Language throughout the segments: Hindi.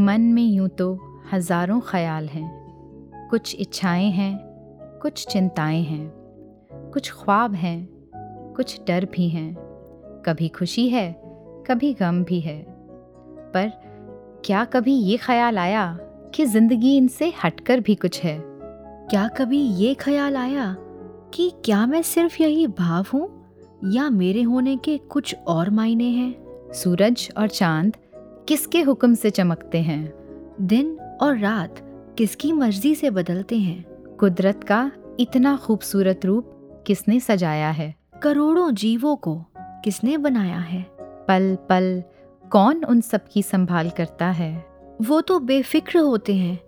मन में यूँ तो हज़ारों ख्याल हैं। कुछ इच्छाएँ हैं, कुछ चिंताएँ हैं। कुछ ख्वाब हैं, कुछ डर भी हैं। कभी खुशी है, कभी गम भी है। पर क्या कभी ये ख्याल आया कि ज़िंदगी इनसे हटकर भी कुछ है? क्या कभी ये ख्याल आया कि क्या मैं सिर्फ़ यही भाव हूँ या मेरे होने के कुछ और मायने हैं? सूरज और चाँद किसके हुक्म से चमकते हैं? दिन और रात किसकी मर्ज़ी से बदलते हैं? कुदरत का इतना खूबसूरत रूप किसने सजाया है? करोड़ों जीवों को किसने बनाया है? पल पल कौन उन सब की संभाल करता है? वो तो बेफिक्र होते हैं,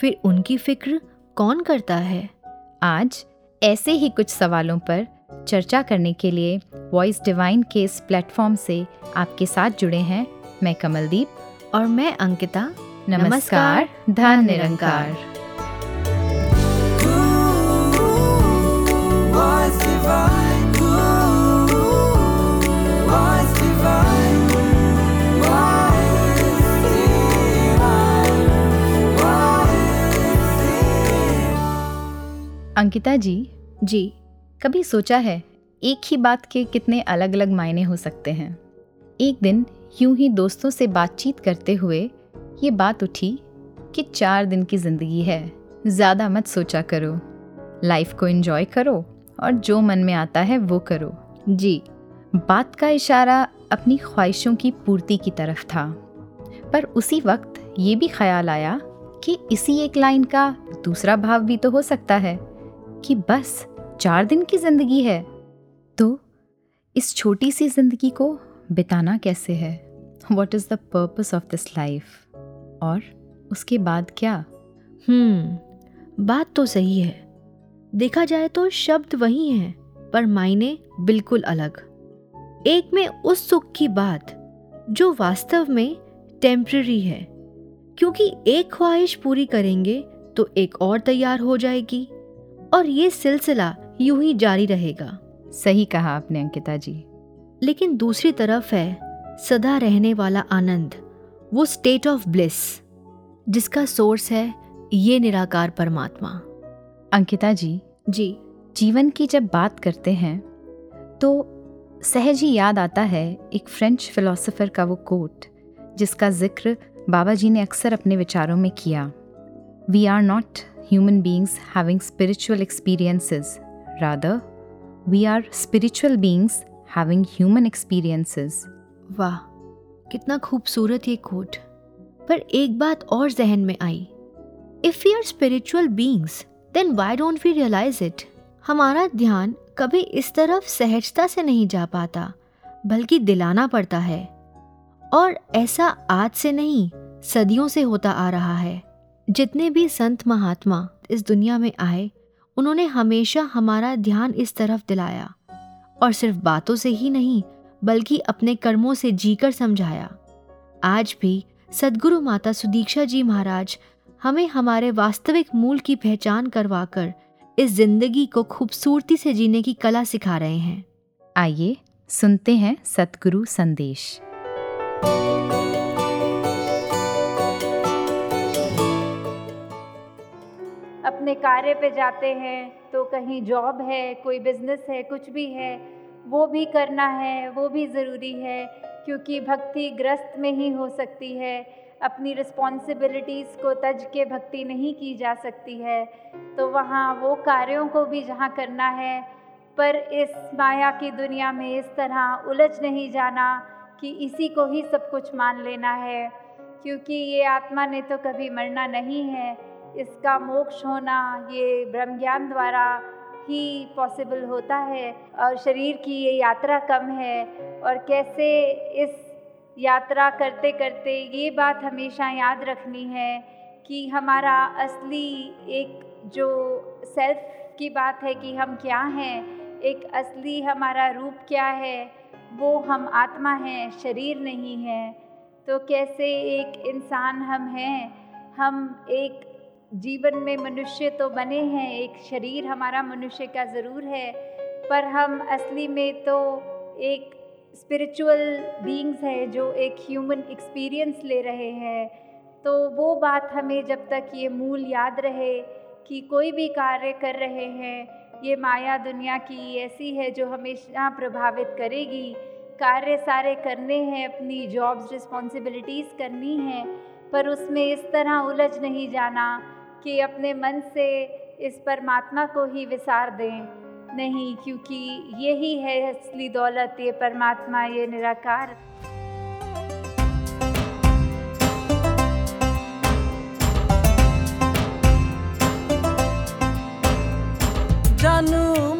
फिर उनकी फ़िक्र कौन करता है? आज ऐसे ही कुछ सवालों पर चर्चा करने के लिए वॉइस डिवाइन के इस प्लेटफॉर्म से आपके साथ जुड़े हैं। मैं कमलदीप और मैं अंकिता। नमस्कार धन निरंकार। अंकिता जी जी। कभी सोचा है एक ही बात के कितने अलग अलग मायने हो सकते हैं? एक दिन यूँ ही दोस्तों से बातचीत करते हुए ये बात उठी कि चार दिन की ज़िंदगी है, ज़्यादा मत सोचा करो। लाइफ को एंजॉय करो और जो मन में आता है वो करो। जी, बात का इशारा अपनी ख्वाहिशों की पूर्ति की तरफ़ था। पर उसी वक्त ये भी ख्याल आया कि इसी एक लाइन का दूसरा भाव भी तो हो सकता है कि बस चार दिन की ज़िंदगी है। तो इस छोटी सी ज़िंदगी को बिताना कैसे है? What is the purpose of this life और उसके बाद क्या? हम्म बात तो सही है। देखा जाए तो शब्द वही हैं पर मायने बिल्कुल अलग। एक में उस सुख की बात जो वास्तव में टेम्प्ररी है। क्योंकि एक ख्वाहिश पूरी करेंगे तो एक और तैयार हो जाएगी और ये सिलसिला यूँ ही जारी रहेगा। सही कहा आपने अंकिता जी। लेकिन दूसरी तरफ़ है सदा रहने वाला आनंद वो स्टेट ऑफ़ ब्लिस जिसका सोर्स है ये निराकार परमात्मा अंकिता जी जी जीवन की जब बात करते हैं तो सहज ही याद आता है एक फ्रेंच फिलोसोफर का वो कोट जिसका ज़िक्र बाबा जी ने अक्सर अपने विचारों में किया we are not human beings having spiritual experiences. Rather, we are spiritual beings having human experiences. वाह, कितना खूबसूरत ये कोट पर एक बात और जहन में आई। If we are spiritual beings then why don't we realize it हमारा ध्यान कभी इस तरफ़ सहजता से नहीं जा पाता, बल्कि दिलाना पड़ता है। और ऐसा आज से नहीं, सदियों से होता आ रहा है। जितने भी संत महात्मा इस दुनिया में आए, उन्होंने हमेशा हमारा ध्यान इस तरफ़ दिलाया। और सिर्फ़ बातों से ही नहीं, बल्कि अपने कर्मों से जीकर समझाया। आज भी सदगुरु माता सुदीक्षा जी महाराज हमें हमारे वास्तविक मूल की पहचान करवाकर इस ज़िंदगी को खूबसूरती से जीने की कला सिखा रहे हैं। आइए सुनते हैं सतगुरु संदेश। अपने कार्य पे जाते हैं तो कहीं जॉब है, कोई बिज़नेस है, कुछ भी है, वो भी करना है, वो भी ज़रूरी है, क्योंकि भक्ति ग्रस्त में ही हो सकती है। अपनी रिस्पॉन्सिबिलिटीज़ को तज के भक्ति नहीं की जा सकती है। तो वहाँ वो कार्यों को भी जहाँ करना है, पर इस माया की दुनिया में इस तरह उलझ नहीं जाना कि इसी को ही सब कुछ मान लेना है, क्योंकि ये आत्मा ने तो कभी मरना नहीं है। इसका मोक्ष होना ये ब्रह्म ज्ञान द्वारा ही पॉसिबल होता है और शरीर की ये यात्रा कम है। और कैसे इस यात्रा करते करते ये बात हमेशा याद रखनी है कि हमारा असली एक जो सेल्फ की बात है कि हम क्या हैं, एक असली हमारा रूप क्या है, वो हम आत्मा हैं, शरीर नहीं है। तो कैसे एक इंसान हम हैं, हम एक जीवन में मनुष्य तो बने हैं, एक शरीर हमारा मनुष्य का ज़रूर है, पर हम असली में तो एक स्पिरिचुअल बीइंग्स हैं जो एक ह्यूमन एक्सपीरियंस ले रहे हैं। तो वो बात हमें जब तक ये मूल याद रहे कि कोई भी कार्य कर रहे हैं, ये माया दुनिया की ऐसी है जो हमेशा प्रभावित करेगी। कार्य सारे करने हैं, अपनी जॉब्स रिस्पॉन्सिबिलिटीज़ करनी हैं, पर उसमें इस तरह उलझ नहीं जाना। कि अपने मन से इस परमात्मा को ही विसार दें। नहीं, क्योंकि यही है असली दौलत, ये परमात्मा, ये निराकार। जानू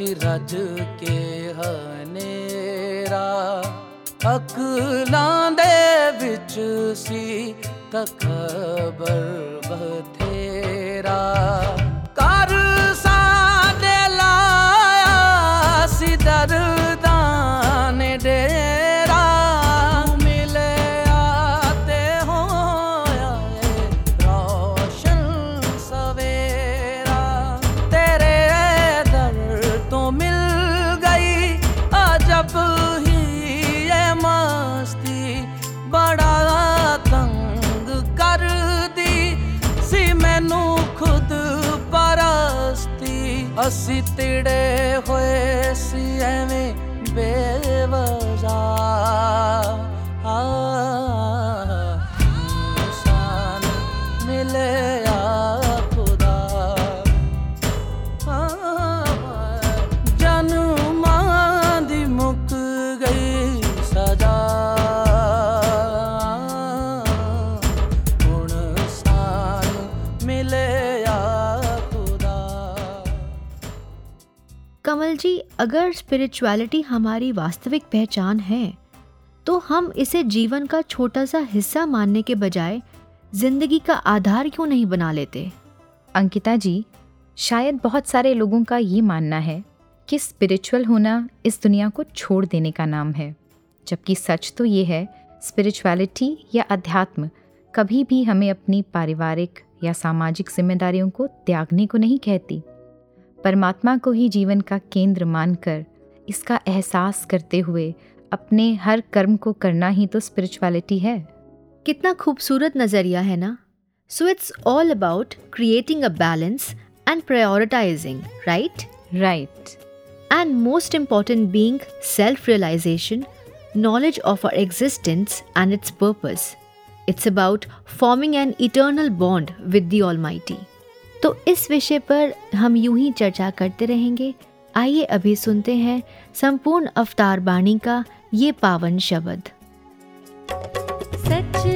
राज केरा अके च सि कखबरबेरा जी, अगर स्पिरिचुअलिटी हमारी वास्तविक पहचान है तो हम इसे जीवन का छोटा सा हिस्सा मानने के बजाय ज़िंदगी का आधार क्यों नहीं बना लेते? अंकिता जी, शायद बहुत सारे लोगों का ये मानना है कि स्पिरिचुअल होना इस दुनिया को छोड़ देने का नाम है। जबकि सच तो ये है स्पिरिचुअलिटी या अध्यात्म कभी भी हमें अपनी पारिवारिक या सामाजिक जिम्मेदारियों को त्यागने को नहीं कहती। परमात्मा को ही जीवन का केंद्र मानकर इसका एहसास करते हुए अपने हर कर्म को करना ही तो स्पिरिचुअलिटी है। कितना खूबसूरत नज़रिया है ना। So it's all about creating a balance and prioritizing right right and most important being self realization knowledge of our existence and its purpose it's about forming an eternal bond with the almighty तो इस विषय पर हम यूँ ही चर्चा करते रहेंगे। आइए अभी सुनते हैं संपूर्ण अवतार बाणी का ये पावन शब्द। सच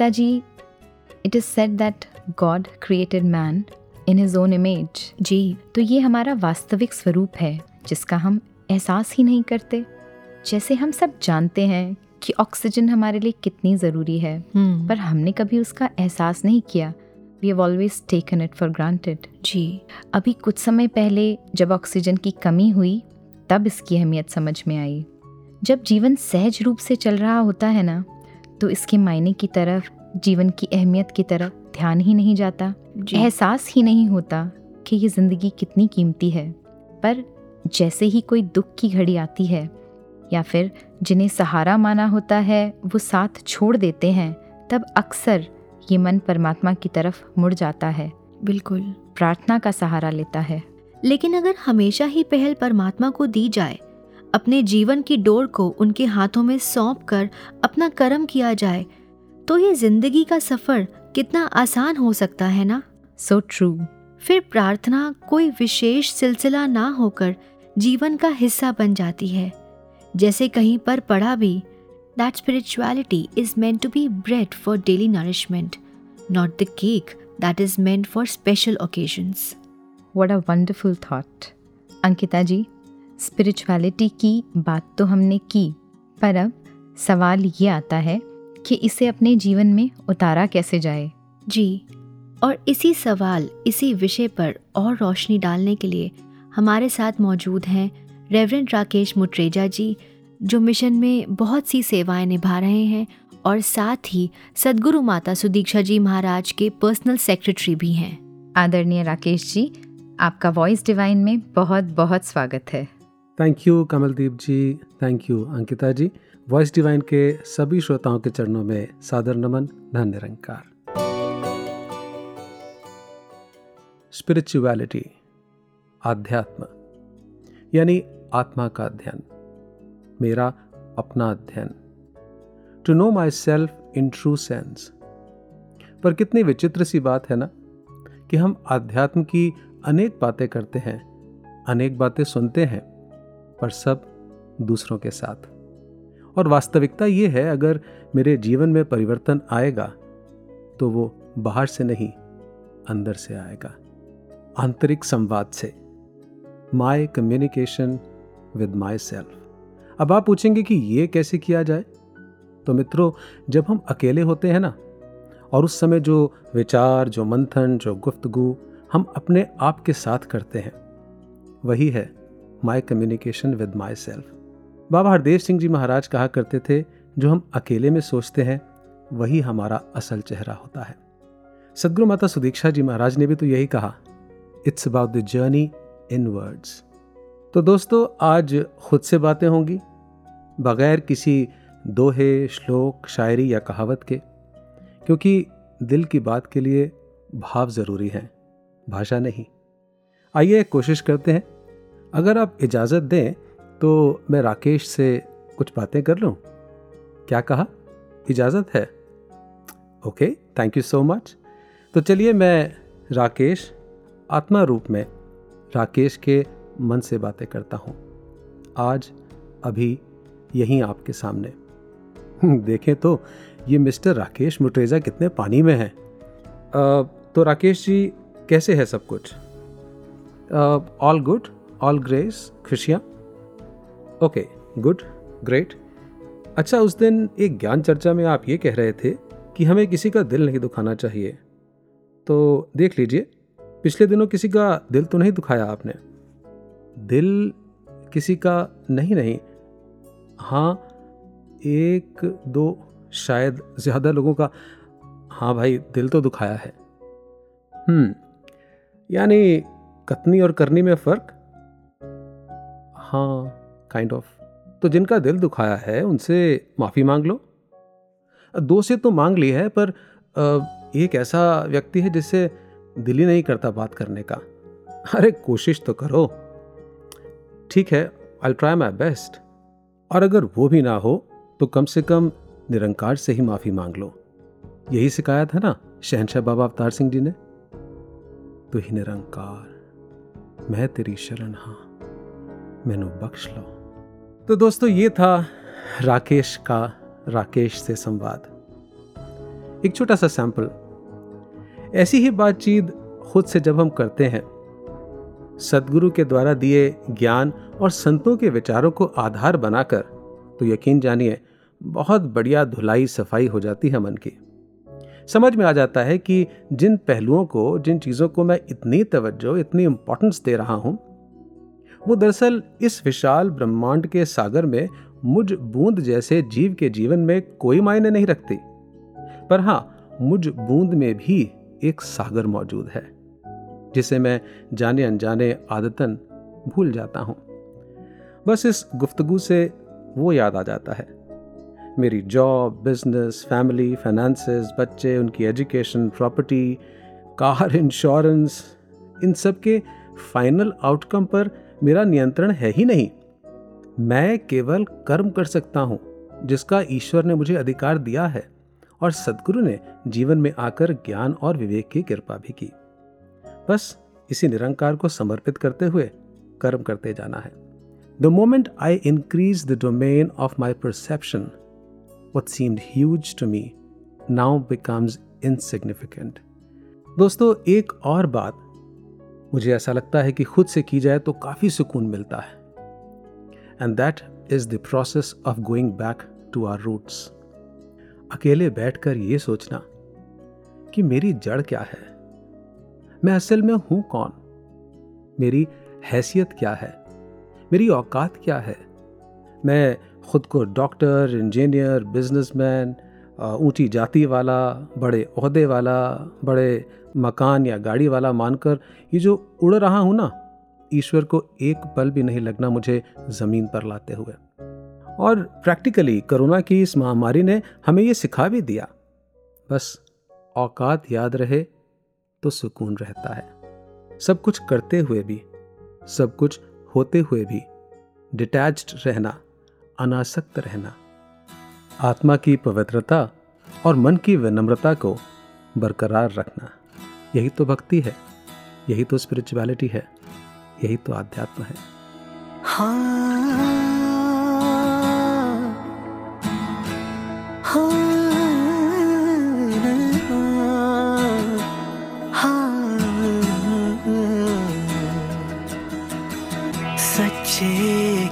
जी it is said that God created man in his own image जी तो ये हमारा वास्तविक स्वरूप है जिसका हम एहसास ही नहीं करते। जैसे हम सब जानते हैं कि ऑक्सीजन हमारे लिए कितनी ज़रूरी है हम्म। पर हमने कभी उसका एहसास नहीं किया। We have always taken it for granted जी। अभी कुछ समय पहले जब ऑक्सीजन की कमी हुई तब इसकी अहमियत समझ में आई। जब जीवन सहज रूप से चल रहा होता है ना तो इसके मायने की तरफ़ जीवन की अहमियत की तरफ़ ध्यान ही नहीं जाता। एहसास ही नहीं होता कि ये ज़िंदगी कितनी कीमती है। पर जैसे ही कोई दुख की घड़ी आती है या फिर जिन्हें सहारा माना होता है वो साथ छोड़ देते हैं तब अक्सर ये मन परमात्मा की तरफ़ मुड़ जाता है। बिल्कुल। प्रार्थना का सहारा लेता है। लेकिन अगर हमेशा ही पहल परमात्मा को दी जाए अपने जीवन की डोर को उनके हाथों में सौंप कर अपना कर्म किया जाए तो ये ज़िंदगी का सफ़र कितना आसान हो सकता है ना? सो so ट्रू फिर प्रार्थना कोई विशेष सिलसिला ना होकर जीवन का हिस्सा बन जाती है। जैसे कहीं पर पढ़ा भी that spirituality is meant to be bread for daily nourishment not the cake that is meant for special occasions what a wonderful thought Ankita ji spirituality की बात तो हमने की पर अब सवाल ये आता है कि इसे अपने जीवन में उतारा कैसे जाए? जी और इसी सवाल इसी विषय पर और रोशनी डालने के लिए हमारे साथ मौजूद हैं रेवरेंड राकेश मुटरेजा जी जो मिशन में बहुत सी सेवाएँ निभा रहे हैं और साथ ही सदगुरु माता सुदीक्षा जी महाराज के पर्सनल सेक्रेटरी भी हैं। आदरणीय राकेश जी आपका वॉइस डिवाइन में बहुत बहुत स्वागत है। Thank you Kamaldeep ji thank you Ankita ji voice divine के सभी श्रोताओं के चरणों में सादर नमन धन निरंकार। स्पिरिचुअलिटी आध्यात्म, यानी आत्मा का अध्ययन, मेरा अपना अध्ययन। To know my self in true sense पर कितनी विचित्र सी बात है ना, कि हम आध्यात्म की अनेक बातें करते हैं, अनेक बातें सुनते हैं पर सब दूसरों के साथ। और वास्तविकता ये है, अगर मेरे जीवन में परिवर्तन आएगा तो वो बाहर से नहीं, अंदर से आएगा। आंतरिक संवाद से। My communication with my self अब आप पूछेंगे कि ये कैसे किया जाए? तो मित्रों, जब हम अकेले होते हैं ना, और उस समय जो विचार, जो मंथन, जो गुफ्तगु हम अपने आप के साथ करते हैं, वही है my communication with my self Baba Hardev Singh ji Maharaj कहा करते थे, जो हम अकेले में सोचते हैं, वही हमारा असल चेहरा होता है. सदगुरु माता सुदीक्षा जी महाराज ने भी तो यही कहा it's about the journey inwards तो दोस्तों, आज खुद से बातें होंगी, बगैर किसी दोहे, श्लोक, शायरी या कहावत के, क्योंकि दिल की बात के लिए भाव ज़रूरी है, भाषा नहीं। आइए कोशिश करते हैं अगर आप इजाज़त दें तो मैं राकेश से कुछ बातें कर लूँ। क्या कहा? इजाज़त है। Okay thank you so much तो चलिए मैं राकेश, आत्मा रूप में राकेश के मन से बातें करता हूँ। आज अभी यहीं आपके सामने। देखें तो ये मिस्टर राकेश मुटरेजा कितने पानी में हैं। तो राकेश जी, कैसे है सब कुछ? ऑल गुड ऑल ग्रेस खुशियाँ ओके गुड ग्रेट अच्छा उस दिन एक ज्ञान चर्चा में आप ये कह रहे थे कि हमें किसी का दिल नहीं दुखाना चाहिए। तो देख लीजिए, पिछले दिनों किसी का दिल तो नहीं दुखाया आपने? दिल किसी का नहीं नहीं। हाँ एक, दो, शायद ज़्यादा लोगों का। हाँ भाई, दिल तो दुखाया है। हम्म यानी कतनी और करनी में फ़र्क? हाँ काइंड ऑफ़ तो जिनका दिल दुखाया है, उनसे माफ़ी मांग लो। दो से तो मांग ली है, पर एक ऐसा व्यक्ति है जिससे दिल ही नहीं करता बात करने का। अरे, कोशिश तो करो। ठीक है आई ट्राई माई बेस्ट और अगर वो भी ना हो तो कम से कम निरंकार से ही माफ़ी मांग लो। यही सिखाया था ना, शहनशाह बाबा अवतार सिंह जी ने? तो ही निरंकार, मैं तेरी शरण हाँ। मैनू बख्श लो। तो दोस्तों, ये था राकेश का राकेश से संवाद। एक छोटा सा सैंपल। ऐसी ही बातचीत खुद से जब हम करते हैं, सदगुरु के द्वारा दिए ज्ञान और संतों के विचारों को आधार बनाकर तो यकीन जानिए, बहुत बढ़िया धुलाई सफ़ाई हो जाती है मन की। समझ में आ जाता है कि जिन पहलुओं को, जिन चीज़ों को मैं इतनी तवज्जो, इतनी इंपॉर्टेंस दे रहा हूँ वो दरअसल इस विशाल ब्रह्मांड के सागर में मुझ बूंद जैसे जीव के जीवन में कोई मायने नहीं रखती। पर हाँ मुझ बूंद में भी एक सागर मौजूद है, जिसे मैं जाने अनजाने आदतन भूल जाता हूँ। बस इस गुफ्तगु से वो याद आ जाता है। मेरी जॉब, बिज़नेस, फैमिली फाइनेंसेस बच्चे, उनकी एजुकेशन, प्रॉपर्टी, कार इंश्योरेंस इन सब के फाइनल आउटकम पर मेरा नियंत्रण है ही नहीं। मैं केवल कर्म कर सकता हूँ, जिसका ईश्वर ने मुझे अधिकार दिया है, और सदगुरु ने जीवन में आकर ज्ञान और विवेक की कृपा भी की। बस इसी निरंकार को समर्पित करते हुए कर्म करते जाना है। The moment I increase the domain of my perception what seemed huge to me now becomes insignificant. दोस्तों, एक और बात मुझे ऐसा लगता है कि खुद से की जाए तो काफ़ी सुकून मिलता है। And that is the process of going back to our roots अकेले बैठकर ये सोचना कि मेरी जड़ क्या है? मैं असल में हूँ कौन? मेरी हैसियत क्या है? मेरी औकात क्या है? मैं खुद को डॉक्टर, इंजीनियर, बिजनेसमैन ऊँची जाति वाला, बड़े अहदे वाला, बड़े मकान या गाड़ी वाला मानकर ये जो उड़ रहा हूँ ना, ईश्वर को एक पल भी नहीं लगना मुझे ज़मीन पर लाते हुए। और प्रैक्टिकली कोरोना की इस महामारी ने हमें ये सिखा भी दिया। बस औकात याद रहे तो सुकून रहता है। सब कुछ करते हुए भी, सब कुछ होते हुए भी डिटैच्ड रहना, अनासक्त रहना, आत्मा की पवित्रता और मन की विनम्रता को बरकरार रखना। यही तो भक्ति है, यही तो स्पिरिचुअलिटी है, यही तो आध्यात्म है। सच्चे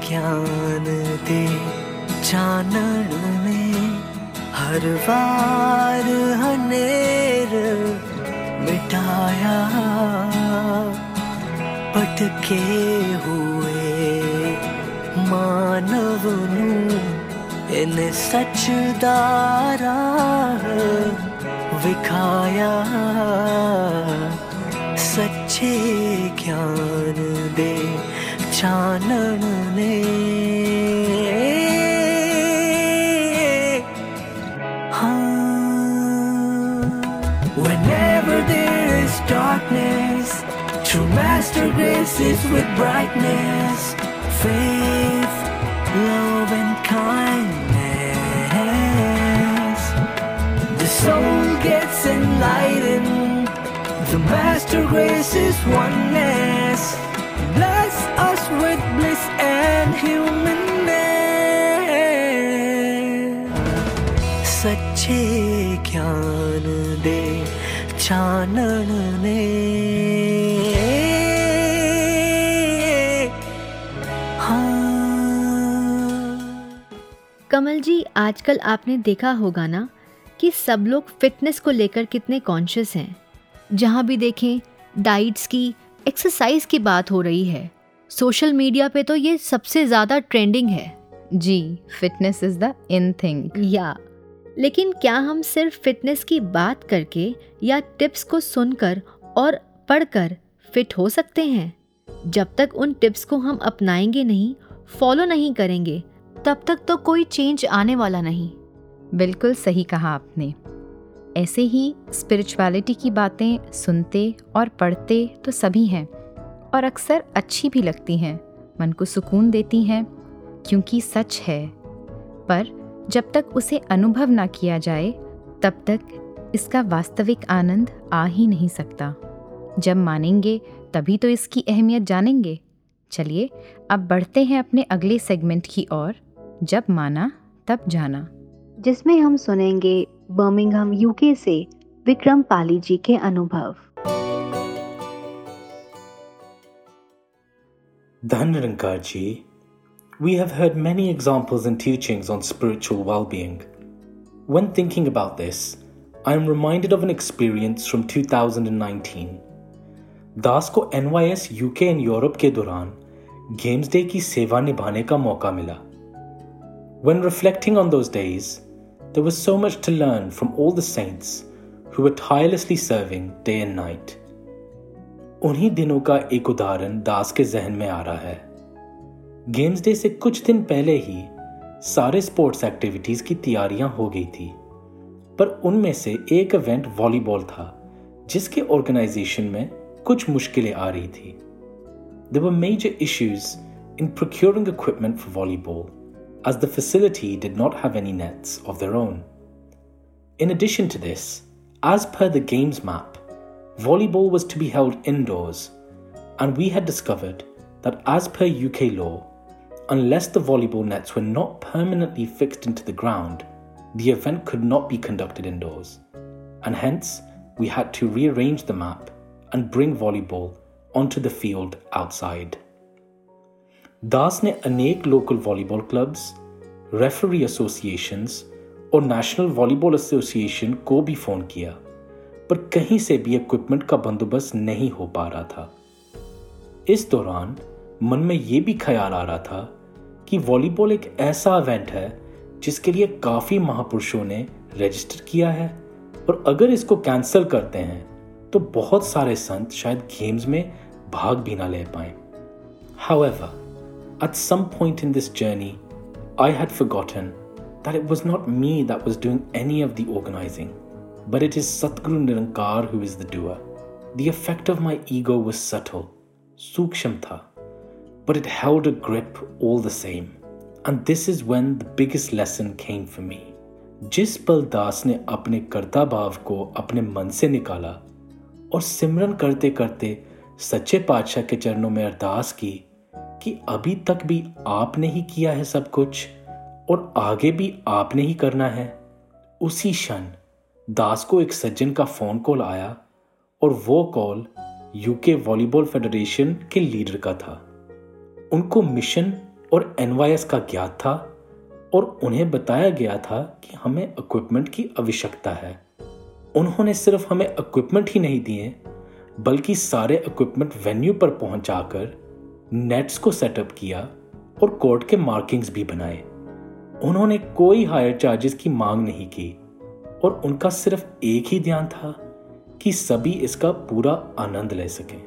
ज्ञान दे चानन में, हर बार अटके हुए मानव इन सचदारा विखाया। सच्चे ज्ञान दे Chanan master graces with brightness, faith, love, and kindness. The soul gets enlightened, the master graces oneness. Bless us with bliss and humanness. सच्चे ज्ञान दे चानन आजकल आपने देखा होगा ना कि सब लोग फिटनेस को लेकर कितने कॉन्शियस हैं। जहाँ भी देखें डाइट्स की एक्सरसाइज की बात हो रही है। सोशल मीडिया पे तो ये सबसे ज़्यादा ट्रेंडिंग है। जी fitness is the in thing या लेकिन क्या हम सिर्फ़ फिटनेस की बात करके या टिप्स को सुनकर और पढ़कर फिट हो सकते हैं? जब तक उन टिप्स को हम अपनाएँगे नहीं फॉलो नहीं करेंगे तब तक तो कोई चेंज आने वाला नहीं। बिल्कुल सही कहा आपने। ऐसे ही स्पिरिचुअलिटी की बातें सुनते और पढ़ते तो सभी हैं, और अक्सर अच्छी भी लगती हैं, मन को सुकून देती हैं, क्योंकि सच है। पर जब तक उसे अनुभव ना किया जाए, तब तक इसका वास्तविक आनंद आ ही नहीं सकता। जब मानेंगे, तभी तो इसकी अहमियत जानेंगे। चलिए, अब बढ़ते हैं अपने अगले सेगमेंट की ओर। जब माना तब जाना जिसमें हम सुनेंगे बर्मिंघम यूके से विक्रम पाली जी के अनुभव Dhan Nirankar we have heard many examples and teachings on spiritual well being. When thinking about this, I am reminded of an experience from 2019. Das को NYS UK एंड यूरोप के दौरान गेम्स डे की सेवा निभाने का मौका मिला When reflecting on those days, there was so much to learn from all the saints who were tirelessly serving day and night. उन्हीं दिनों का एक उदाहरण दास के जहन में आ रहा है गेम्स डे से कुछ दिन पहले ही सारे स्पोर्ट्स एक्टिविटीज की तैयारियां हो गई थी पर उनमें से एक इवेंट वॉलीबॉल था जिसके ऑर्गेनाइजेशन में कुछ मुश्किलें आ रही थी There were major issues in procuring equipment for volleyball, as the facility did not have any nets of their own. In addition to this, as per the games map, volleyball was to be held indoors, and we had discovered that as per UK law, unless the volleyball nets were not permanently fixed into the ground, the event could not be conducted indoors, and hence we had to rearrange the map and bring volleyball onto the field outside. Das ने अनेक local volleyball clubs referee associations और नेशनल वॉलीबॉल एसोसिएशन को भी फ़ोन किया पर कहीं से भी इक्विपमेंट का बंदोबस्त नहीं हो पा रहा था इस दौरान मन में ये भी ख्याल आ रहा था कि वॉलीबॉल एक ऐसा इवेंट है जिसके लिए काफ़ी महापुरुषों ने रजिस्टर किया है और अगर इसको कैंसिल करते हैं तो बहुत सारे संत शायद गेम्स में भाग भी ना ले पाए However, at some point in this journey, I had forgotten that it was not me that was doing any of the organizing, but it is Satguru Nirankar who is the doer. The effect of my ego was subtle, suksham tha, but it held a grip all the same. And this is when the biggest lesson came for me. जिस पल दास ने अपने कर्ता भाव को अपने मन से निकाला और सिमरन करते करते सच्चे पातशाह के चरणों में अरदास की कि अभी तक भी आपने ही किया है सब कुछ और आगे भी आपने ही करना है। उसी क्षण दास को एक सज्जन का फ़ोन कॉल आया और वो कॉल यूके वॉलीबॉल फेडरेशन के लीडर का था। उनको मिशन और एनवाईएस का ज्ञात था और उन्हें बताया गया था कि हमें इक्विपमेंट की आवश्यकता है। उन्होंने सिर्फ़ हमें इक्विपमेंट ही नहीं दिए, बल्कि सारे इक्विपमेंट वेन्यू पर पहुंचाकर नेट्स को सेटअप किया और कोर्ट के मार्किंग्स भी बनाए। उन्होंने कोई हायर चार्जेस की मांग नहीं की और उनका सिर्फ़ एक ही ध्यान था कि सभी इसका पूरा आनंद ले सकें।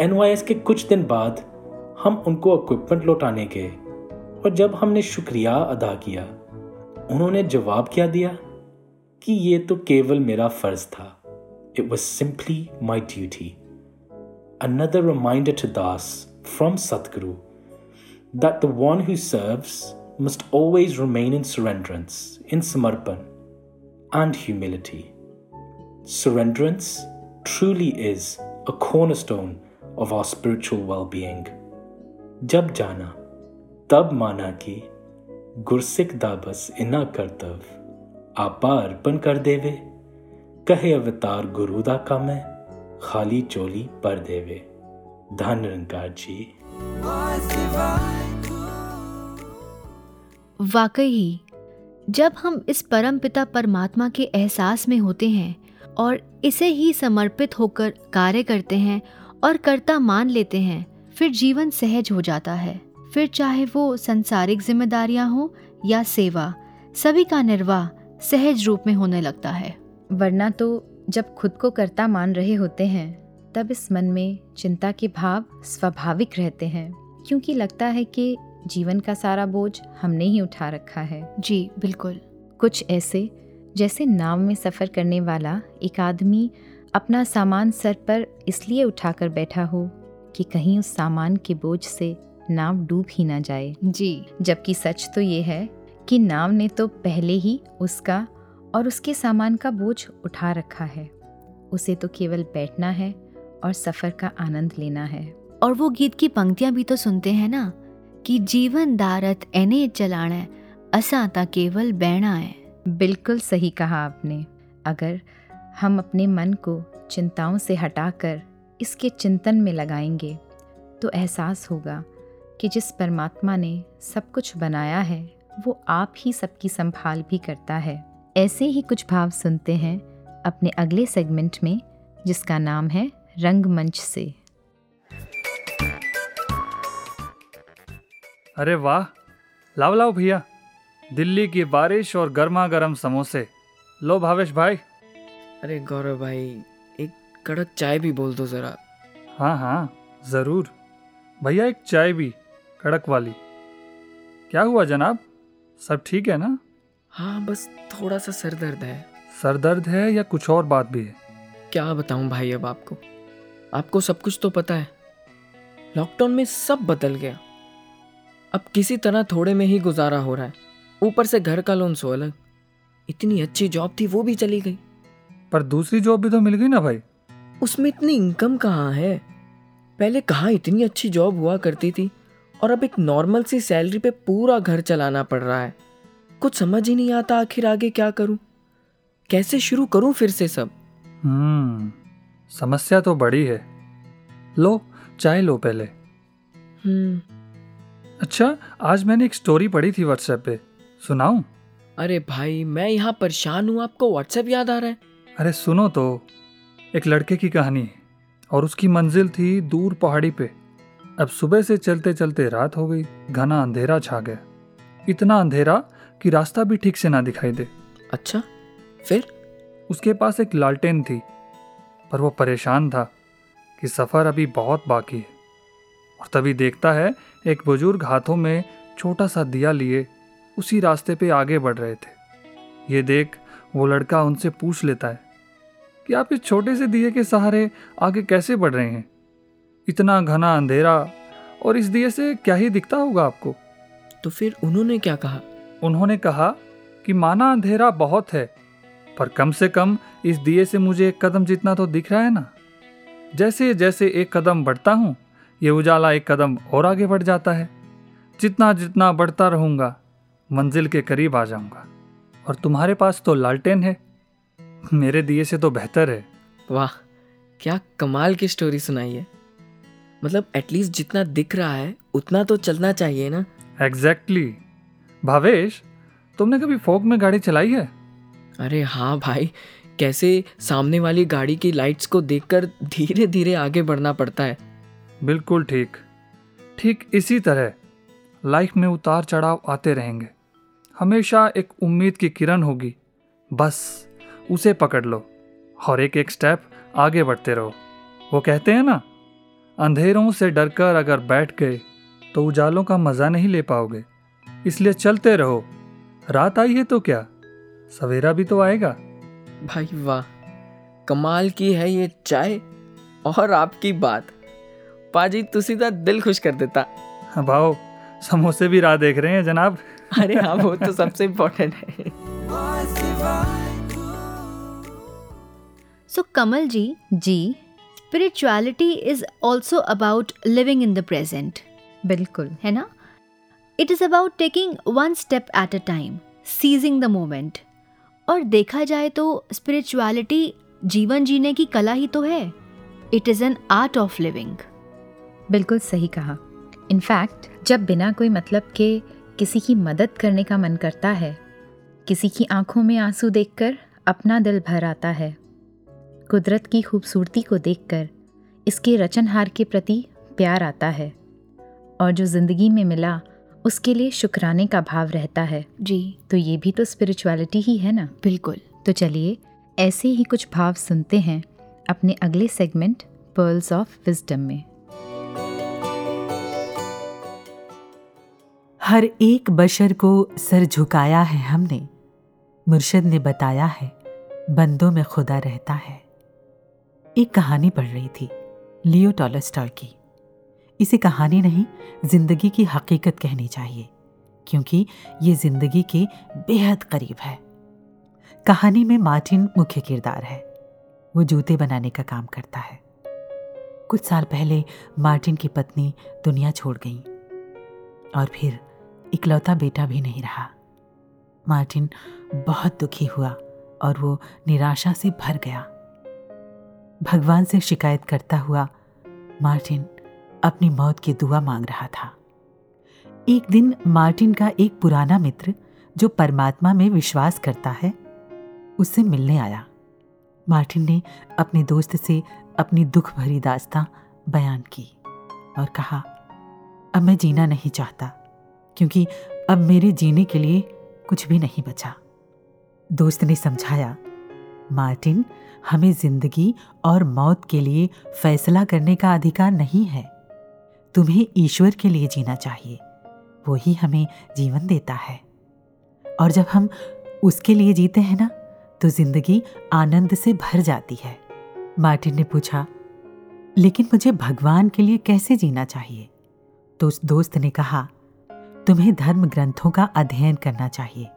एनवाईएस के कुछ दिन बाद हम उनको इक्विपमेंट लौटाने गए और जब हमने शुक्रिया अदा किया, उन्होंने जवाब क्या दिया कि ये तो केवल मेरा फ़र्ज़ था। It was simply my duty another reminder to Das from Satguru that the one who serves must always remain in surrenderance, in samarpan, and humility. Surrenderance truly is a cornerstone of our spiritual well being. जब जाना तब माना कि गुरसिक दाबस इना करतव आपा अर्पण कर देवे कहे अवतार गुरु दा काम है खाली चोली पर देवे धन निरंकार जी वाकई ही जब हम इस परम पिता परमात्मा के एहसास में होते हैं और इसे ही समर्पित होकर कार्य करते हैं और कर्ता मान लेते हैं फिर जीवन सहज हो जाता है। फिर चाहे वो संसारिक जिम्मेदारियाँ हो या सेवा सभी का निर्वाह सहज रूप में होने लगता है। वरना तो जब खुद को कर्ता मान रहे होते हैं तब इस मन में चिंता के भाव स्वाभाविक रहते हैं क्योंकि लगता है कि जीवन का सारा बोझ हमने ही उठा रखा है। जी बिल्कुल। कुछ ऐसे जैसे नाव में सफ़र करने वाला एक आदमी अपना सामान सर पर इसलिए उठाकर बैठा हो कि कहीं उस सामान के बोझ से नाव डूब ही ना जाए। जी। जबकि सच तो ये है कि नाव ने तो पहले ही उसका और उसके सामान का बोझ उठा रखा है। उसे तो केवल बैठना है और सफ़र का आनंद लेना है। और वो गीत की पंक्तियाँ भी तो सुनते हैं ना कि जीवन दारत एने चलाना असा ता केवल बैणा है। बिल्कुल सही कहा आपने। अगर हम अपने मन को चिंताओं से हटाकर इसके चिंतन में लगाएँगे तो एहसास होगा कि जिस परमात्मा ने सब कुछ बनाया है वो आप ही सबकी संभाल भी करता है। ऐसे ही कुछ भाव सुनते हैं अपने अगले सेगमेंट में जिसका नाम है रंगमंच से। अरे वाह लाओ लाओ भैया। दिल्ली की बारिश और गर्मा गर्म समोसे। लो भावेश भाई। अरे गौरव भाई एक कड़क चाय भी बोल दो ज़रा। हाँ हाँ ज़रूर। भैया एक चाय भी कड़क वाली। क्या हुआ जनाब? सब ठीक है ना? हाँ बस थोड़ा सा सर दर्द है। सर दर्द है या कुछ और बात भी है? क्या बताऊँ भाई अब आपको? आपको सब कुछ तो पता है। लॉकडाउन में सब बदल गया। अब किसी तरह थोड़े में ही गुजारा हो रहा है। ऊपर से घर का लोन सो अलग। इतनी अच्छी जॉब थी वो भी चली गई। पर दूसरी जॉब भी तो मिल गई ना भाई? उसमें इतनी इनकम कहाँ है? पहले कहाँ इतनी अच्छी जॉब हुआ करती थी? और अब एक नॉर्मल सी सैलरी पे पूरा घर चलाना पड़ रहा है। कुछ समझ ही नहीं आता आखिर आगे क्या करूँ? कैसे शुरू करूँ फिर से सब? हम्म। समस्या तो बड़ी है। लो चाय लो पहले। हम्म। अच्छा आज मैंने एक स्टोरी पढ़ी थी व्हाट्सएप पे। सुनाऊं? अरे भाई मैं यहाँ परेशान हूँ आपको व्हाट्सएप याद आ रहा है? अरे सुनो तो एक लड़के की कहानी है और उसकी मंजिल थी दूर पहाड़ी पे। अब सुबह से चलते चलते रात हो गई घना अंधेरा छा गया। इतना अंधेरा कि रास्ता भी ठीक से ना दिखाई दे। अच्छा फिर? उसके पास एक लालटेन थी पर वो परेशान था कि सफ़र अभी बहुत बाकी है और तभी देखता है एक बुज़ुर्ग हाथों में छोटा सा दिया लिए उसी रास्ते पे आगे बढ़ रहे थे। ये देख वो लड़का उनसे पूछ लेता है कि आप इस छोटे से दिए के सहारे आगे कैसे बढ़ रहे हैं? इतना घना अंधेरा और इस दिए से क्या ही दिखता होगा आपको? तो फिर उन्होंने क्या कहा? उन्होंने कहा कि माना अंधेरा बहुत है पर कम से कम इस दिए से मुझे एक कदम जितना तो दिख रहा है ना? जैसे जैसे एक कदम बढ़ता हूँ ये उजाला एक कदम और आगे बढ़ जाता है। जितना जितना बढ़ता रहूँगा मंजिल के करीब आ जाऊँगा। और तुम्हारे पास तो लालटेन है। मेरे दिए से तो बेहतर है। वाह क्या कमाल की स्टोरी सुनाई है। मतलब एटलीस्ट जितना दिख रहा है उतना तो चलना चाहिए ना? Exactly exactly. भावेश तुमने कभी फोक में गाड़ी चलाई है? अरे हाँ भाई, कैसे सामने वाली गाड़ी की लाइट्स को देखकर धीरे धीरे आगे बढ़ना पड़ता है। बिल्कुल ठीक। ठीक इसी तरह लाइफ में उतार चढ़ाव आते रहेंगे। हमेशा एक उम्मीद की किरण होगी। बस, उसे पकड़ लो और एक एक स्टेप आगे बढ़ते रहो। वो कहते हैं ना, अंधेरों से डरकर अगर बैठ गए तो उजालों का मज़ा नहीं ले पाओगे। इसलिए चलते रहो। रात आई है तो क्या? सवेरा भी तो आएगा। भाई वाह कमाल की है ये चाय और आपकी बात। पाजी तुसी तो दिल खुश कर देता। हाँ भाव समोसे भी राह देख रहे हैं जनाब। अरे हाँ वो तो सबसे इम्पोर्टेंट है। So Kamal ji ji spirituality is also about living in the present बिल्कुल। है ना? It is about taking one step at a time seizing the moment और देखा जाए तो स्पिरिचुअलिटी जीवन जीने की कला ही तो है। It is an art of living बिल्कुल सही कहा। इनफैक्ट जब बिना कोई मतलब के किसी की मदद करने का मन करता है, किसी की आँखों में आँसू देखकर अपना दिल भर आता है, कुदरत की खूबसूरती को देखकर इसके रचनहार के प्रति प्यार आता है, और जो ज़िंदगी में मिला उसके लिए शुक्राने का भाव रहता है। जी। तो ये भी तो स्पिरिचुअलिटी ही है ना? बिल्कुल। तो चलिए ऐसे ही कुछ भाव सुनते हैं अपने अगले सेगमेंट पर्ल्स ऑफ़ विजडम में। हर एक बशर को सर झुकाया है हमने। मुर्शद ने बताया है बंदों में खुदा रहता है। एक कहानी पढ़ रही थी लियो टॉलस्टॉय की। इसे कहानी नहीं, ज़िंदगी की हकीकत कहनी चाहिए, क्योंकि ये ज़िंदगी के बेहद करीब है। कहानी में मार्टिन मुख्य किरदार है। वो जूते बनाने का काम करता है। कुछ साल पहले मार्टिन की पत्नी दुनिया छोड़ गई, और फिर इकलौता बेटा भी नहीं रहा। मार्टिन बहुत दुखी हुआ, और वो निराशा से भर गया। भगवान से शिकायत करता हुआ मार्टिन अपनी मौत की दुआ मांग रहा था। एक दिन मार्टिन का एक पुराना मित्र, जो परमात्मा में विश्वास करता है, उससे मिलने आया। मार्टिन ने अपने दोस्त से अपनी दुख भरी दास्तां बयान की और कहा, अब मैं जीना नहीं चाहता, क्योंकि अब मेरे जीने के लिए कुछ भी नहीं बचा। दोस्त ने समझाया, मार्टिन, हमें ज़िंदगी और मौत के लिए फैसला करने का अधिकार नहीं है। तुम्हें ईश्वर के लिए जीना चाहिए। वो ही हमें जीवन देता है। और जब हम उसके लिए जीते हैं ना तो ज़िंदगी आनंद से भर जाती है। मार्टिन ने पूछा, लेकिन मुझे भगवान के लिए कैसे जीना चाहिए? तो उस दोस्त ने कहा, तुम्हें धर्म ग्रंथों का अध्ययन करना चाहिए।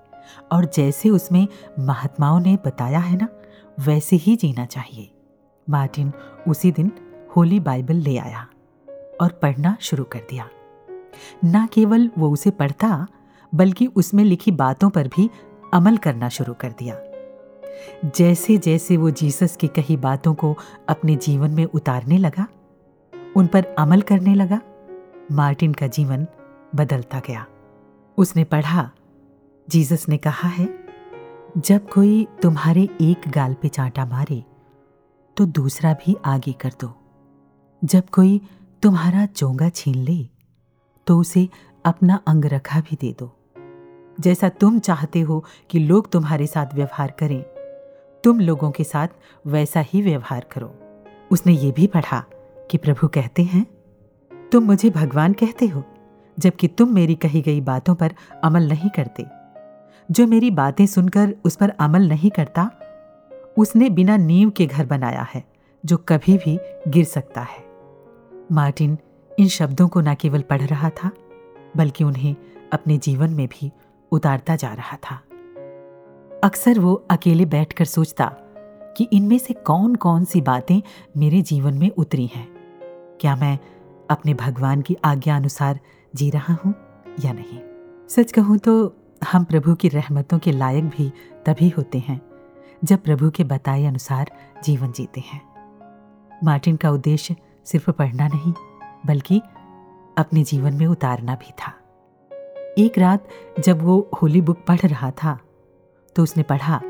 और जैसे उसमें महात्माओं ने बताया है ना, वैसे ही जीना चाहिए। मार्टिन उसी दिन होली बाइबल ले आया। और पढ़ना शुरू कर दिया। न केवल वो उसे पढ़ता, बल्कि उसमें लिखी बातों पर भी अमल करना शुरू कर दिया। जैसे जैसे वो जीसस की कही बातों को अपने जीवन में उतारने लगा, उन पर अमल करने लगा, मार्टिन का जीवन बदलता गया। उसने पढ़ा, जीसस ने कहा है, जब कोई तुम्हारे एक गाल पे चांटा मारे तो दूसरा भी आगे कर दो। जब कोई तुम्हारा चोंगा छीन ले तो उसे अपना अंग रखा भी दे दो। जैसा तुम चाहते हो कि लोग तुम्हारे साथ व्यवहार करें, तुम लोगों के साथ वैसा ही व्यवहार करो। उसने ये भी पढ़ा कि प्रभु कहते हैं, तुम मुझे भगवान कहते हो, जबकि तुम मेरी कही गई बातों पर अमल नहीं करते। जो मेरी बातें सुनकर उस पर अमल नहीं करता, उसने बिना नींव के घर बनाया है, जो कभी भी गिर सकता है। मार्टिन इन शब्दों को न केवल पढ़ रहा था, बल्कि उन्हें अपने जीवन में भी उतारता जा रहा था। अक्सर वो अकेले बैठकर सोचता कि इनमें से कौन कौन सी बातें मेरे जीवन में उतरी हैं। क्या मैं अपने भगवान की आज्ञा अनुसार जी रहा हूँ या नहीं? सच कहूँ तो हम प्रभु की रहमतों के लायक भी तभी होते हैं, जब प्रभु के बताए अनुसार जीवन जीते हैं। मार्टिन का उद्देश्य सिर्फ़ पढ़ना नहीं, बल्कि अपने जीवन में उतारना भी था। एक रात जब वो होली बुक पढ़ रहा था तो उसने पढ़ा,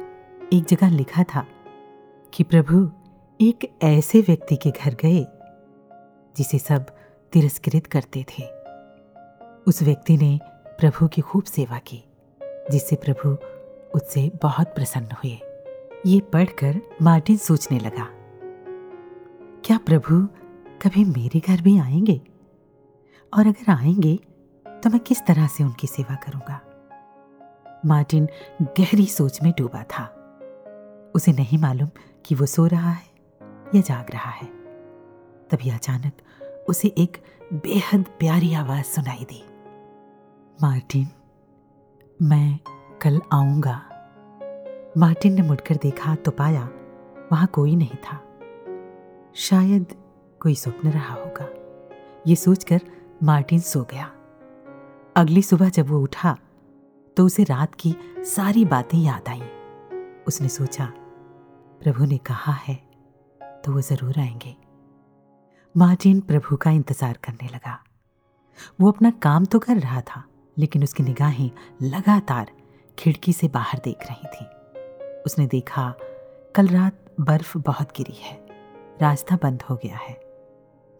एक जगह लिखा था कि प्रभु एक ऐसे व्यक्ति के घर गए, जिसे सब तिरस्कृत करते थे। उस व्यक्ति ने प्रभु की खूब सेवा की, जिससे प्रभु उससे बहुत प्रसन्न हुए। ये पढ़कर मार्टिन सोचने लगा, क्या प्रभु कभी मेरे घर भी आएँगे? और अगर आएँगे तो मैं किस तरह से उनकी सेवा करूँगा? मार्टिन गहरी सोच में डूबा था। उसे नहीं मालूम कि वो सो रहा है या जाग रहा है। तभी अचानक उसे एक बेहद प्यारी आवाज़ सुनाई दी। मार्टिन, मैं कल आऊँगा। मार्टिन ने मुड़कर देखा तो पाया वहाँ कोई नहीं था। शायद कोई स्वप्न रहा होगा। ये सोचकर मार्टिन सो गया। अगली सुबह जब वो उठा तो उसे रात की सारी बातें याद आईं। उसने सोचा, प्रभु ने कहा है तो वो ज़रूर आएँगे। मार्टिन प्रभु का इंतज़ार करने लगा। वो अपना काम तो कर रहा था, लेकिन उसकी निगाहें लगातार खिड़की से बाहर देख रही थी। उसने देखा, कल रात बर्फ़ बहुत गिरी है, रास्ता बंद हो गया है।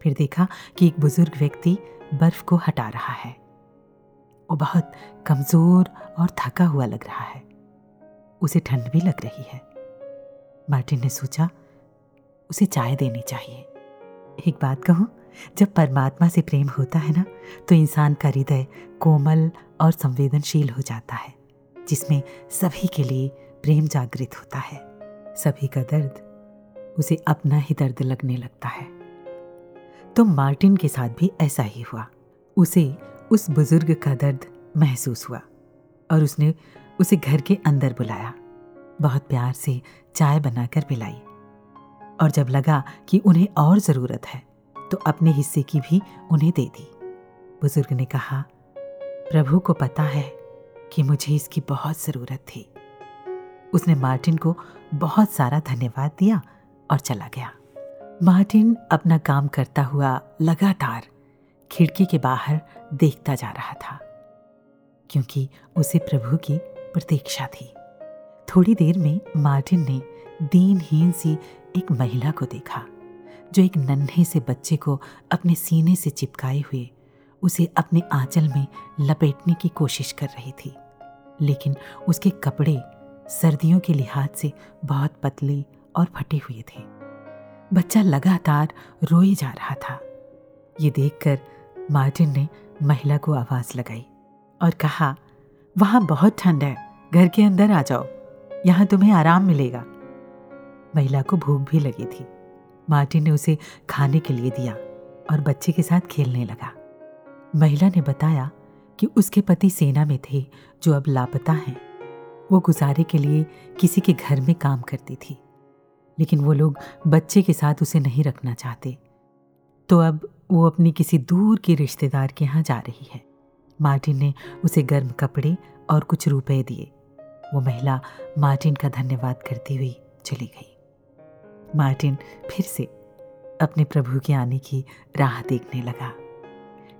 फिर देखा कि एक बुज़ुर्ग व्यक्ति बर्फ़ को हटा रहा है। वो बहुत कमज़ोर और थका हुआ लग रहा है। उसे ठंड भी लग रही है। मार्टिन ने सोचा, उसे चाय देनी चाहिए। एक बात कहूँ, जब परमात्मा से प्रेम होता है ना तो इंसान का हृदय कोमल और संवेदनशील हो जाता है, जिसमें सभी के लिए प्रेम जागृत होता है। सभी का दर्द, उसे अपना ही दर्द लगने लगता है। तो मार्टिन के साथ भी ऐसा ही हुआ। उसे उस बुज़ुर्ग का दर्द महसूस हुआ और उसने उसे घर के अंदर बुलाया। बहुत प्यार से चाय बनाकर पिलाई और जब लगा कि उन्हें और ज़रूरत है तो अपने हिस्से की भी उन्हें दे दी। बुज़ुर्ग ने कहा, प्रभु को पता है कि मुझे इसकी बहुत ज़रूरत थी। उसने मार्टिन को बहुत सारा धन्यवाद दिया और चला गया। मार्टिन अपना काम करता हुआ लगातार खिड़की के बाहर देखता जा रहा था, क्योंकि उसे प्रभु की प्रतीक्षा थी। थोड़ी देर में मार्टिन ने दीनहीन सी एक महिला को देखा, जो एक नन्हे से बच्चे को अपने सीने से चिपकाए हुए उसे अपने आंचल में लपेटने की कोशिश कर रही थी। लेकिन उसके कपड़े सर्दियों के लिहाज से बहुत पतले और फटे हुए थे। बच्चा लगातार रोए जा रहा था। ये देखकर मार्टिन ने महिला को आवाज़ लगाई और कहा, वहाँ बहुत ठंड है, घर के अंदर आ जाओ। यहाँ तुम्हें आराम मिलेगा। महिला को भूख भी लगी थी। मार्टिन ने उसे खाने के लिए दिया और बच्चे के साथ खेलने लगा। महिला ने बताया कि उसके पति सेना में थे, जो अब लापता हैं। वो गुजारे के लिए किसी के घर में काम करती थी। लेकिन वो लोग बच्चे के साथ उसे नहीं रखना चाहते। तो अब वो अपनी किसी दूर के रिश्तेदार के यहाँ जा रही है। मार्टिन ने उसे गर्म कपड़े और कुछ रुपए दिए। वो महिला मार्टिन का धन्यवाद करती हुई चली गई। मार्टिन फिर से अपने प्रभु के आने की राह देखने लगा।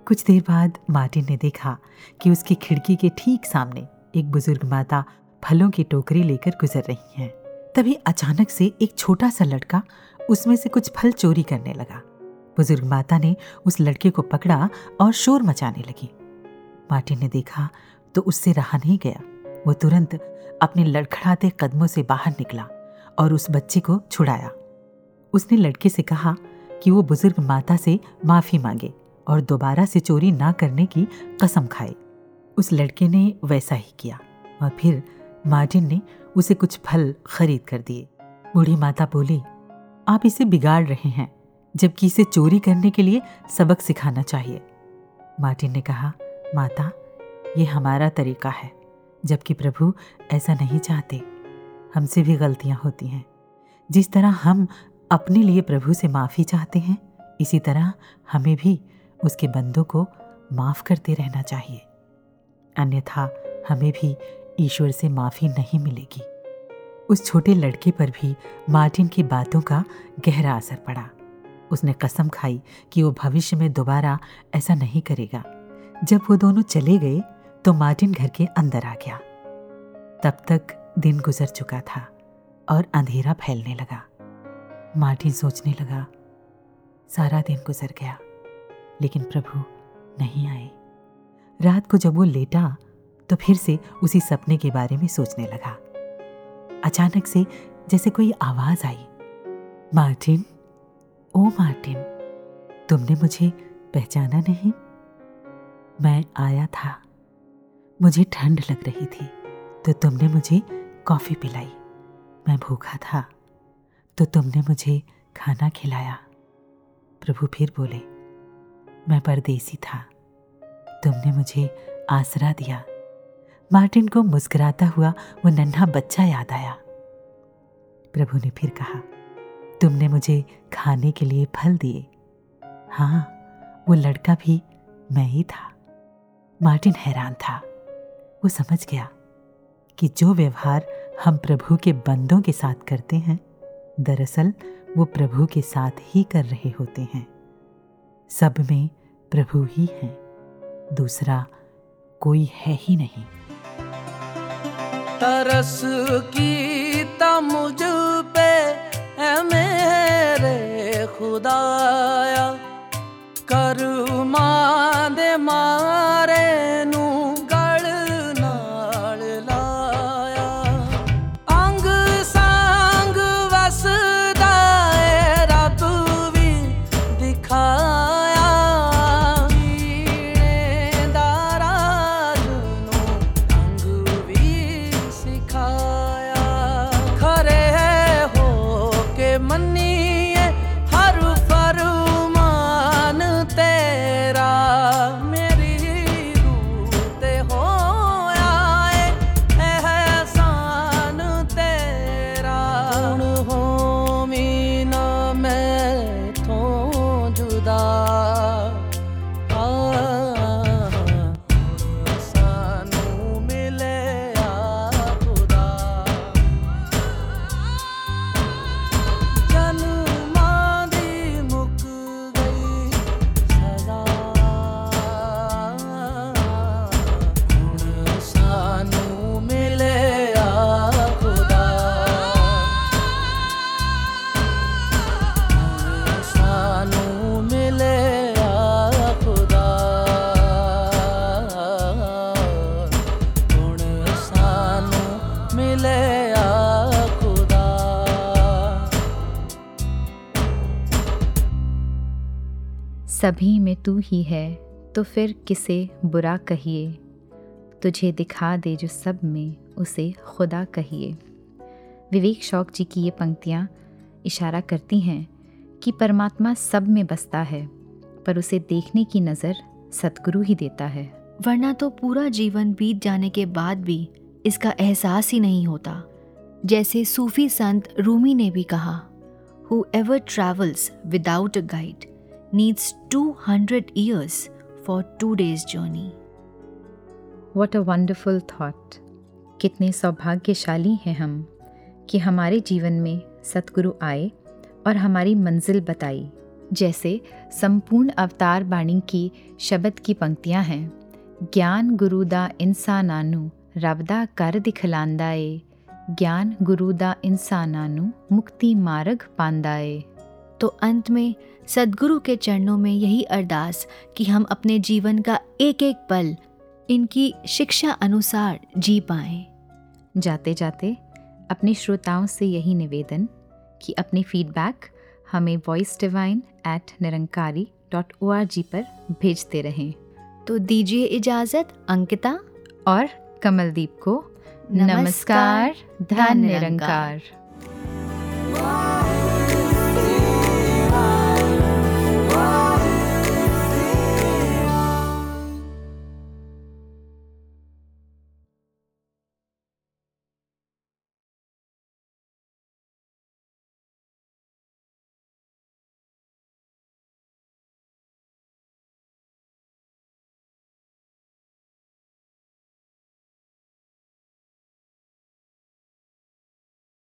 कुछ देर बाद मार्टिन ने देखा कि उसकी खिड़की के ठीक सामने एक बुज़ुर्ग माता फलों की टोकरी लेकर गुजर रही हैं। तभी अचानक से एक छोटा सा लड़का उसमें से कुछ फल चोरी करने लगा। बुज़ुर्ग माता ने उस लड़के को पकड़ा और शोर मचाने लगी। मार्टिन ने देखा तो उससे रहा नहीं गया। वो तुरंत अपने लड़खड़ाते कदमों से बाहर निकला और उस बच्चे को छुड़ाया। उसने लड़के से कहा कि वो बुज़ुर्ग माता से माफ़ी मांगे और दोबारा से चोरी ना करने की कसम खाए। उस लड़के ने वैसा ही किया और फिर मार्टिन ने उसे कुछ फल खरीद कर दिए। बूढ़ी माता बोली, आप इसे बिगाड़ रहे हैं, जबकि इसे चोरी करने के लिए सबक सिखाना चाहिए। मार्टिन ने कहा, माता, ये हमारा तरीका है, जबकि प्रभु ऐसा नहीं चाहते। हमसे भी गलतियाँ होती हैं। जिस तरह हम अपने लिए प्रभु से माफ़ी चाहते हैं, इसी तरह हमें भी उसके बंदों को माफ़ करते रहना चाहिए। अन्यथा हमें भी ईश्वर से माफ़ी नहीं मिलेगी। उस छोटे लड़के पर भी मार्टिन की बातों का गहरा असर पड़ा। उसने कसम खाई कि वो भविष्य में दोबारा ऐसा नहीं करेगा। जब वो दोनों चले गए तो मार्टिन घर के अंदर आ गया। तब तक दिन गुजर चुका था और अंधेरा फैलने लगा। मार्टिन सोचने लगा, सारा दिन गुजर गया, लेकिन प्रभु नहीं आए। रात को जब वो लेटा तो फिर से उसी सपने के बारे में सोचने लगा। अचानक से जैसे कोई आवाज़ आई। मार्टिन, ओ मार्टिन, तुमने मुझे पहचाना नहीं? मैं आया था। मुझे ठंड लग रही थी तो तुमने मुझे कॉफ़ी पिलाई। मैं भूखा था तो तुमने मुझे खाना खिलाया। प्रभु फिर बोले, मैं परदेसी था। तुमने मुझे आसरा दिया। मार्टिन को मुस्कुराता हुआ वो नन्हा बच्चा याद आया। प्रभु ने फिर कहा, तुमने मुझे खाने के लिए फल दिए। हाँ वो लड़का भी मैं ही था। मार्टिन हैरान था। वो समझ गया कि जो व्यवहार हम प्रभु के बंदों के साथ करते हैं, दरअसल वो प्रभु के साथ ही कर रहे होते हैं। सब में प्रभु ही हैं, दूसरा कोई है ही नहीं। तरस की मुझ पे मेरे खुदाया। सभी में तू ही है तो फिर किसे बुरा कहिए? तुझे दिखा दे जो सब में, उसे खुदा कहिए। विवेक शौक जी की ये पंक्तियाँ इशारा करती हैं कि परमात्मा सब में बसता है, पर उसे देखने की नज़र सतगुरु ही देता है। वरना तो पूरा जीवन बीत जाने के बाद भी इसका एहसास ही नहीं होता, जैसे सूफी संत रूमी ने भी कहा whoever travels without a guide two hundred years for two days journey what a wonderful thought कितने सौभाग्यशाली हैं हम कि हमारे जीवन में सतगुरु आए और हमारी मंजिल बताई। जैसे संपूर्ण अवतार बाणी की, शब्द की पंक्तियाँ हैं। ज्ञान गुरु दा इंसानानु रबदा कर दिखलांदा ਏ ज्ञान गुरु दा इंसानानु मुक्ति मार्ग पांदा ਏ तो अंत में सदगुरु के चरणों में यही अरदास कि हम अपने जीवन का एक एक पल इनकी शिक्षा अनुसार जी पाएँ। जाते जाते अपने श्रोताओं से यही निवेदन कि अपनी फीडबैक हमें voice divine at Nirankari dot O R G पर भेजते रहें। तो दीजिए इजाज़त अंकिता। और कमलदीप को नमस्कार, धन धन निरंकार।